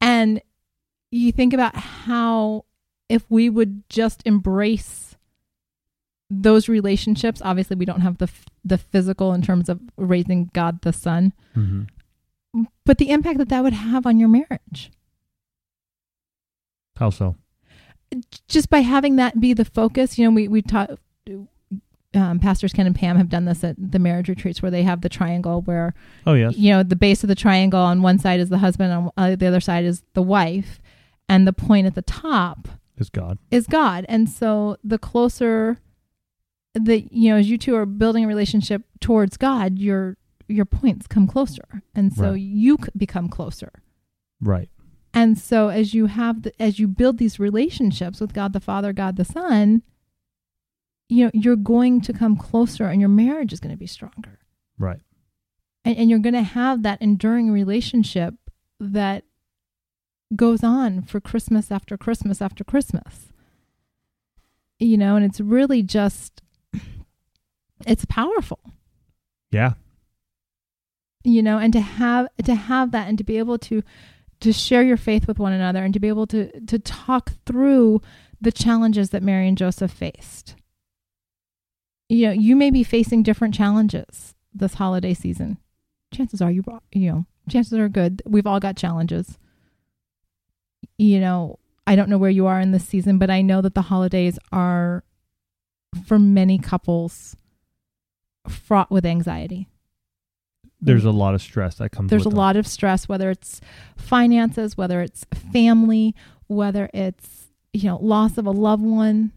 And you think about how if we would just embrace those relationships, obviously we don't have the f- the physical in terms of raising God the Son, Mm-hmm. but the impact that that would have on your marriage. How so? Just by having that be the focus, you know, we we taught um, pastors Ken and Pam have done this at the marriage retreats where they have the triangle where Oh yes. you know the base of the triangle on one side is the husband on uh, the other side is the wife and the point at the top Is God. is god and so the closer that you know as you two are building a relationship towards god your your points come closer and so Right. you become closer Right. and so as you have the, as you build these relationships with god the father god the son you know you're going to come closer and your marriage is going to be stronger Right. and, and you're going to have that enduring relationship that goes on for Christmas after Christmas after Christmas. You know, and it's really just, it's powerful. Yeah. You know, and to have to have that and to be able to to share your faith with one another and to be able to to talk through the challenges that Mary and Joseph faced. You know, you may be facing different challenges this holiday season. Chances are you you know, chances are good we've all got challenges. You know, I don't know where you are in this season, but I know that the holidays are for many couples fraught with anxiety There's mm. a lot of stress that comes. there's a them. lot of stress whether it's finances whether it's family whether it's you know loss of a loved one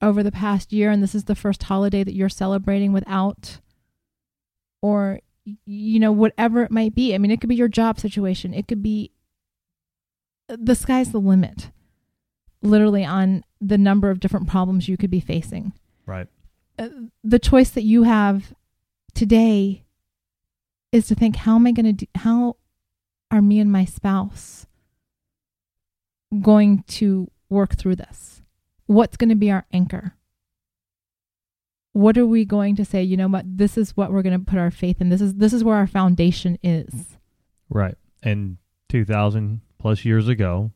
over the past year and this is the first holiday that you're celebrating without or you know whatever it might be i mean it could be your job situation it could be uh, the sky's the limit literally on the number of different problems you could be facing Right. Uh, the choice that you have today is to think how am i going to do how are me and my spouse going to work through this what's going to be our anchor what are we going to say you know what this is what we're going to put our faith in this is this is where our foundation is Right. And 2000 plus years ago,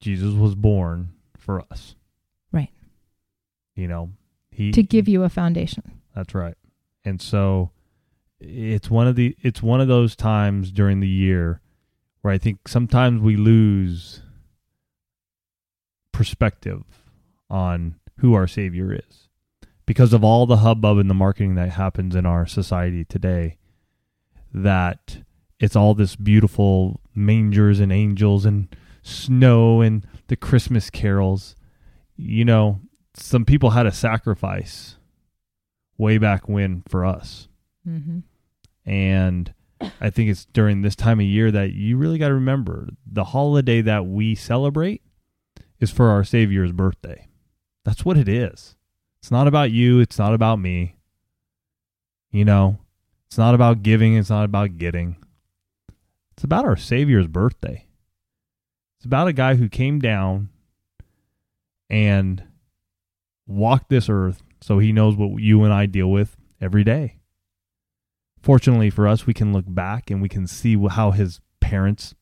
Jesus was born for us. Right. You know, he to give you a foundation That's right. And so it's one of the it's one of those times during the year where I think sometimes we lose perspective on who our savior is because of all the hubbub and the marketing that happens in our society today that it's all this beautiful mangers and angels and snow and the christmas carols you know some people had a sacrifice way back when for us. mm-hmm. And I think it's during this time of year that you really got to remember the holiday that we celebrate is for our Savior's birthday. That's what it is. It's not about you. It's not about me. You know, it's not about giving. It's not about getting. It's about our Savior's birthday. It's about a guy who came down and walked this earth so he knows what you and I deal with every day. Fortunately for us, we can look back and we can see how his parents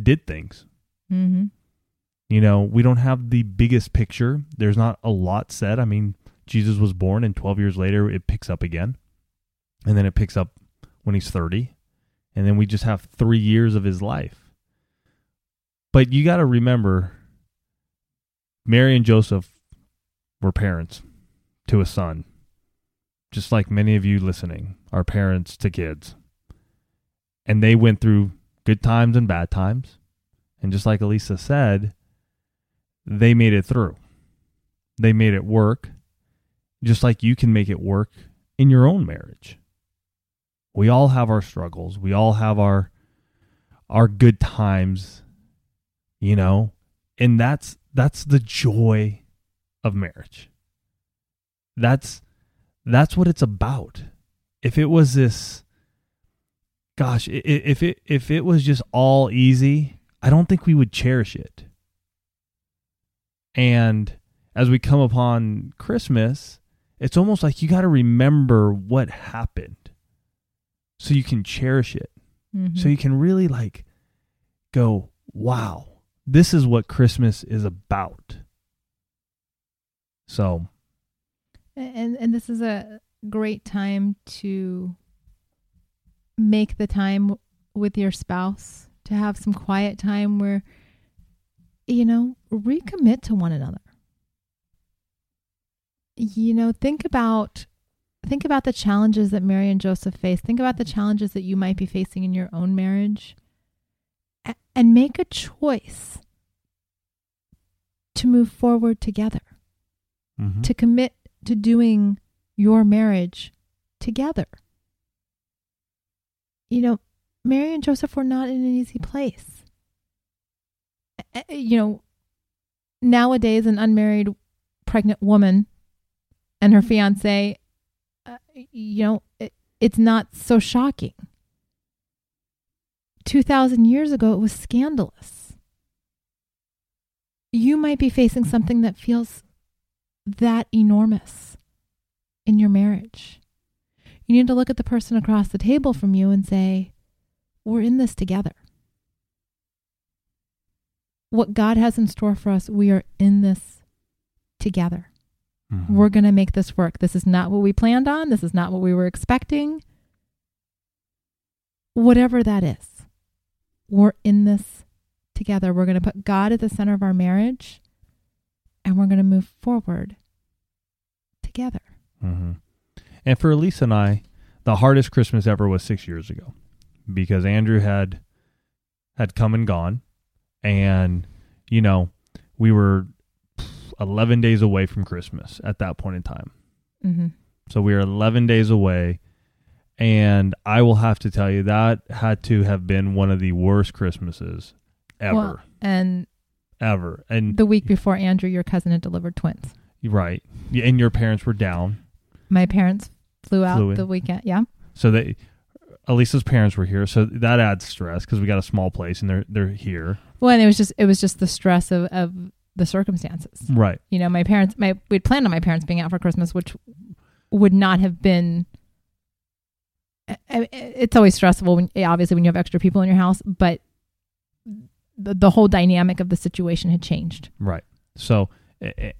did things. Mm-hmm. You know, we don't have the biggest picture. There's not a lot said. I mean, Jesus was born, and 12 years later, it picks up again. And then it picks up when he's 30. And then we just have three years of his life. But you got to remember Mary and Joseph were parents to a son, just like many of you listening are parents to kids. And they went through good times and bad times. And just like Elisa said, they made it through. They made it work, just like you can make it work in your own marriage We all have our struggles. We all have our our good times, you know, and that's that's the joy of marriage. That's that's what it's about. If it was this gosh, if it if it was just all easy, I don't think we would cherish it. And as we come upon Christmas, it's almost like you got to remember what happened so you can cherish it. Mm-hmm. So you can really like go, wow, this is what Christmas is about. So, and and this is a great time to make the time with your spouse to have some quiet time where you know recommit to one another. You know think about think about the challenges that mary and joseph faced think about the challenges that you might be facing in your own marriage. And make a choice to move forward together mm-hmm. to commit to doing your marriage together you know mary and joseph were not in an easy place you know nowadays an unmarried pregnant woman and her fiance, uh, you know, it, it's not so shocking. 2,000 years ago, it was scandalous. You might be facing something that feels that enormous in your marriage. You need to look at the person across the table from you and say, We're in this together. What God has in store for us, we are in this together. Mm-hmm. We're going to make this work. This is not what we planned on. This is not what we were expecting. Whatever that is, we're in this together. We're going to put God at the center of our marriage and we're going to move forward together. Mm-hmm. And for Elise and I, the hardest Christmas ever was six years ago because Andrew had had come and gone, and you know we were 11 days away from Christmas at that point in time. Mm-hmm. So we are 11 days away. And I will have to tell you, that had to have been one of the worst Christmases ever. Well, and ever. And the week before Andrew, your cousin had delivered twins. Right. And your parents were down. My parents flew out flew the weekend. Yeah. So they, Elisa's parents were here, so that adds stress because we got a small place and they're they're here. Well, and it was just it was just the stress of of the circumstances. Right. You know, my parents, my we'd planned on my parents being out for Christmas, which would not have been. It's always stressful when, obviously, when you have extra people in your house, but the, the whole dynamic of the situation had changed. Right. So,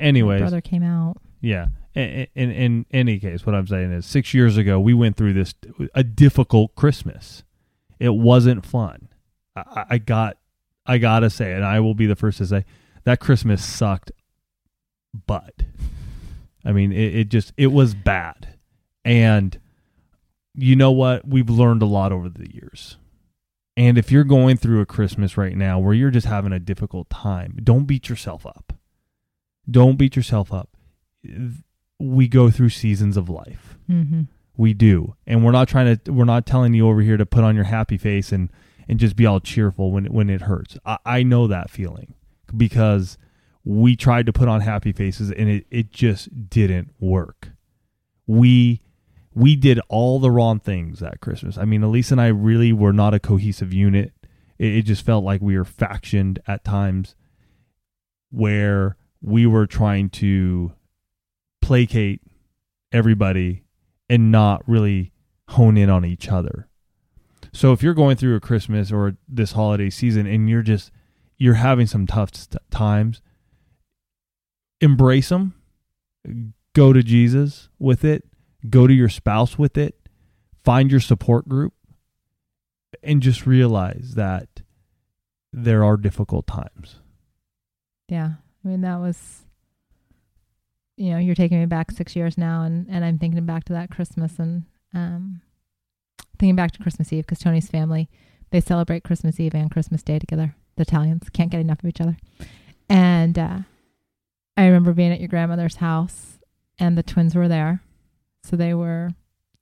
anyways, brother came out. Yeah. In, in, in any case, what I'm saying is, six years ago, we went through this a difficult Christmas. It wasn't fun. I, I got, I gotta say, and I will be the first to say, that Christmas sucked, but I mean, it, it just it was bad, and you know what? We've learned a lot over the years. And if you're going through a Christmas right now where you're just having a difficult time, don't beat yourself up. Don't beat yourself up. We go through seasons of life. Mm-hmm. We do, and we're not trying to. We're not telling you over here to put on your happy face and and just be all cheerful when when it hurts. I, I know that feeling because we tried to put on happy faces and it, it just didn't work. We we did all the wrong things that Christmas. I mean, Elise and I really were not a cohesive unit. It, it just felt like we were factioned at times where we were trying to placate everybody and not really hone in on each other. So if you're going through a Christmas or this holiday season and you're just you're having some tough st- times, embrace them. Go to Jesus with it. Go to your spouse with it. Find your support group and just realize that there are difficult times. Yeah. I mean, that was, you know, you're taking me back six years now, and, and I'm thinking back to that Christmas and um, thinking back to Christmas Eve because Tony's family, they celebrate Christmas Eve and Christmas Day together the Italians can't get enough of each other. And uh, I remember being at your grandmother's house, and the twins were there. So they were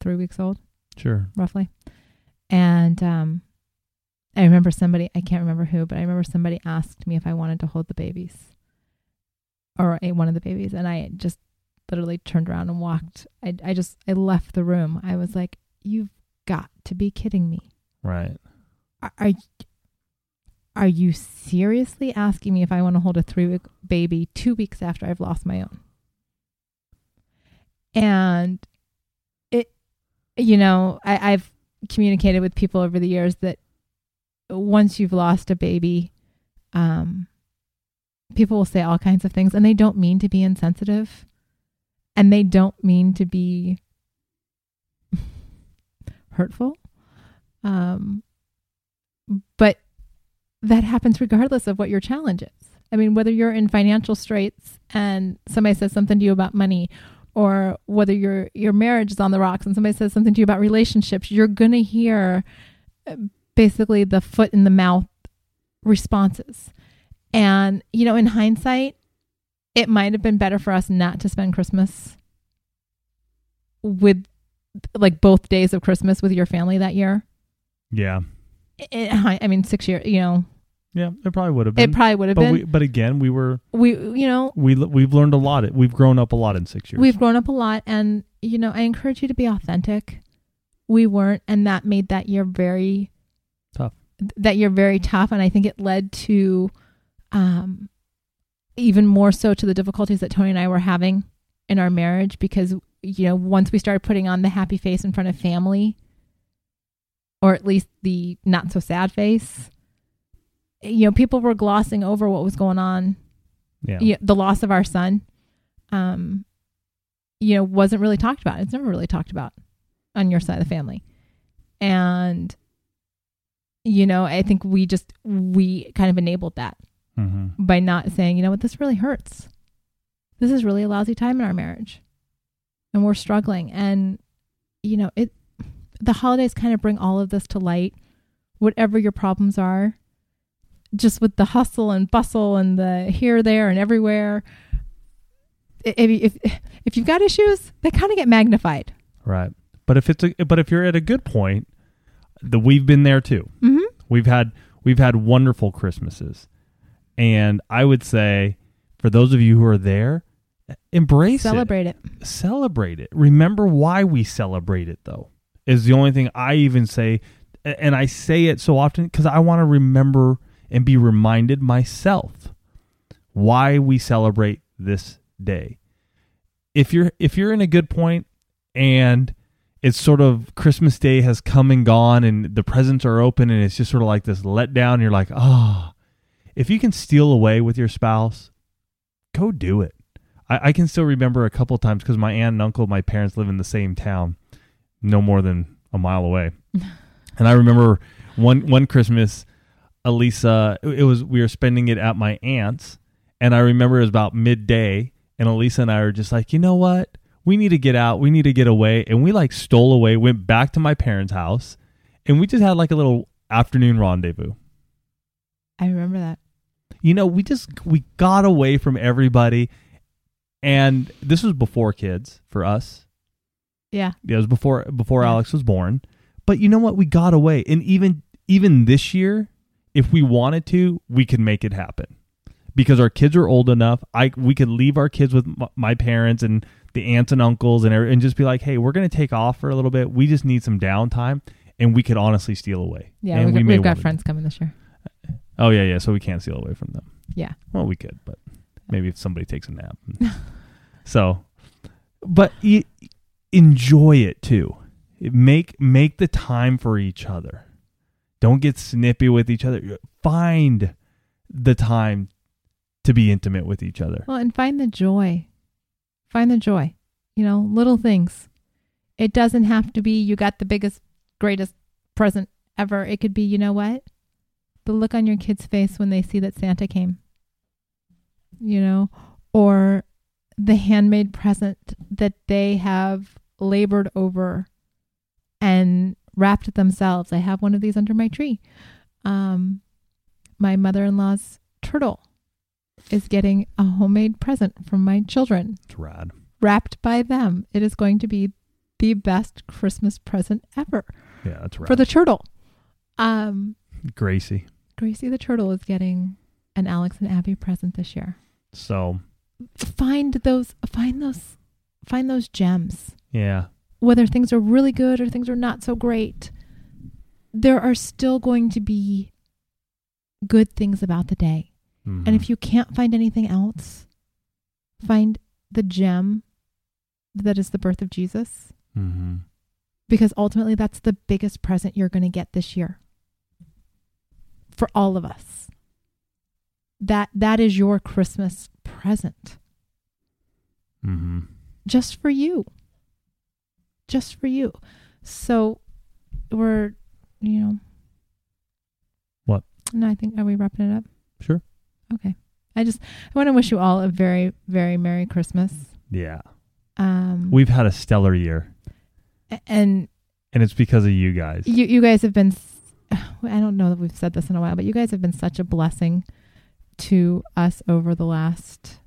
three weeks old. Sure. roughly. And um, I remember somebody, I can't remember who, but I remember somebody asked me if I wanted to hold the babies or a, one of the babies. And I just literally turned around and walked. I, I just, I left the room. I was like, you've got to be kidding me. Right. Are, are, are you seriously asking me if I want to hold a three week baby two weeks after I've lost my own? And you know, I, I've communicated with people over the years that once you've lost a baby, um, people will say all kinds of things and they don't mean to be insensitive and they don't mean to be hurtful. Um, but that happens regardless of what your challenge is. I mean, whether you're in financial straits and somebody says something to you about money, or whether your your marriage is on the rocks and somebody says something to you about relationships, you're gonna hear uh, basically the foot in the mouth responses. And you know, in hindsight, it might have been better for us not to spend Christmas with like both days of Christmas with your family that year. Yeah. It, I mean, six years. You know, Yeah. It probably would have been. it probably would have but been. we, but again, we were we you know we we've learned a lot. We've grown up a lot in six years. we've grown up a lot and you know i encourage you to be authentic we weren't and that made that year very Tough. that year very tough and i think it led to um even more so to the difficulties that tony and i were having in our marriage because you know once we started putting on the happy face in front of family or at least the not so sad face you know people were glossing over what was going on yeah. the loss of our son, um, you know, wasn't really talked about. It's never really talked about on your side of the family. And, you know, I think we just, we kind of enabled that Mm-hmm. by not saying, you know what, this really hurts. This is really a lousy time in our marriage. And we're struggling. And, you know, it, the holidays kind of bring all of this to light. Whatever your problems are, just with the hustle and bustle and the here, there, and everywhere. If, if, if you've got issues, they kind of get magnified. Right. But if it's a but if you're at a good point, the we've been there too. Mm-hmm. We've had we've had wonderful Christmases. And I would say for those of you who are there, embrace Celebrate it. it. Celebrate it. Remember why we celebrate it though. Is the only thing I even say and I say it so often cuz I want to remember and be reminded myself why we celebrate this day. If you're if you're in a good point and it's sort of Christmas Day has come and gone and the presents are open and it's just sort of like this letdown. You're like, oh, if you can steal away with your spouse, go do it. I, I can still remember a couple times because my aunt and uncle, my parents live in the same town, no more than a mile away. and I remember one one Christmas, Elisa, it was we were spending it at my aunt's, and I remember it was about midday, and Elisa and I were just like, you know what? We need to get out. We need to get away. And we like stole away, went back to my parents' house, and we just had like a little afternoon rendezvous. I remember that. You know, we just we got away from everybody. And this was before kids for us. Yeah. Yeah, it was before before Yeah. Alex was born. But you know what? We got away. And even even this year, if we wanted to, we could make it happen. Because our kids are old enough, I we could leave our kids with my parents and the aunts and uncles and and just be like, "Hey, we're going to take off for a little bit. We just need some downtime." And we could honestly steal away. Yeah. and we've, we got- may we've got friends coming this year. Oh yeah, yeah. So we can't steal away from them. Yeah. Well, we could, but maybe if somebody takes a nap. so, but y- enjoy it too. Make make the time for each other. Don't get snippy with each other. Find the time to be intimate with each other. Well, and find the joy. Find the joy. You know, little things. It doesn't have to be you got the biggest, greatest present ever. It could be, you know what? The look on your kid's face when they see that Santa came. You know, or the handmade present that they have labored over and wrapped themselves. I have one of these under my tree. Um, my mother in law's turtle is getting a homemade present from my children It's rad. wrapped by them. It is going to be the best Christmas present ever Yeah, that's right. for the turtle. Um, Gracie. Gracie the turtle is getting an Alex and Abby present this year. So Find those, find those, find those gems. yeah, Whether things are really good or things are not so great, there are still going to be good things about the day. Mhm. And if you can't find anything else, find the gem that is the birth of Jesus, Mhm. because ultimately that's the biggest present you're going to get this year for all of us. That that is your Christmas present Mhm. just for you. Just for you. So we're, you know. What? No, I think are we wrapping it up? Sure. Okay. I just I want to wish you all a very very merry Christmas. yeah. Um We've had a stellar year, and and it's because of you guys. you you guys have been I don't know that we've said this in a while, but you guys have been such a blessing to us over the last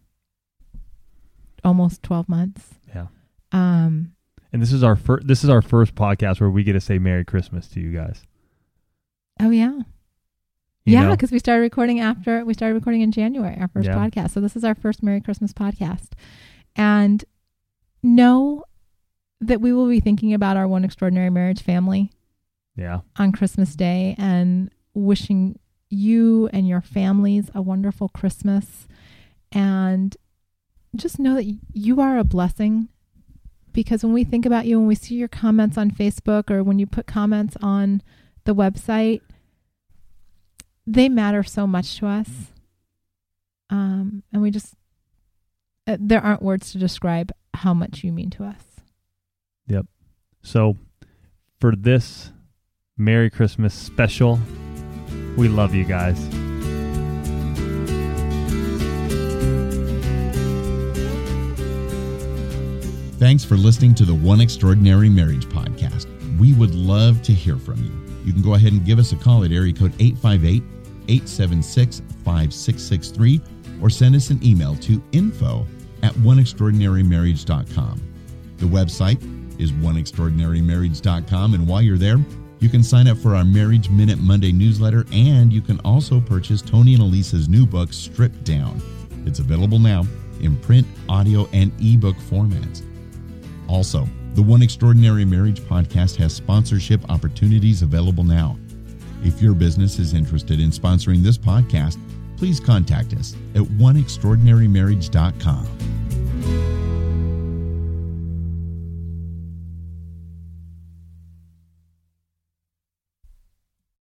almost 12 months. Yeah. Um And this is our first. This is our first podcast where we get to say Merry Christmas to you guys. oh yeah. You yeah, because we started recording after we started recording in January, our first Yeah. podcast. So this is our first Merry Christmas podcast. And know that we will be thinking about our one extraordinary marriage family Yeah. on Christmas Day and wishing you and your families a wonderful Christmas. And just know that you are a blessing because when we think about you, when we see your comments on Facebook or when you put comments on the website, they matter so much to us. Um, and we just, uh, there aren't words to describe how much you mean to us. Yep. So, for this Merry Christmas special, we love you guys. Thanks for listening to the One Extraordinary Marriage podcast. We would love to hear from you. You can go ahead and give us a call at area code 858 876 5663 or send us an email to info at oneextraordinarymarriage.com. The website is oneextraordinarymarriage.com, and while you're there, you can sign up for our Marriage Minute Monday newsletter, and you can also purchase Tony and Elisa's new book, Stripped Down. It's available now in print, audio, and ebook formats. Also, the One Extraordinary Marriage podcast has sponsorship opportunities available now. If your business is interested in sponsoring this podcast, please contact us at oneextraordinarymarriage.com.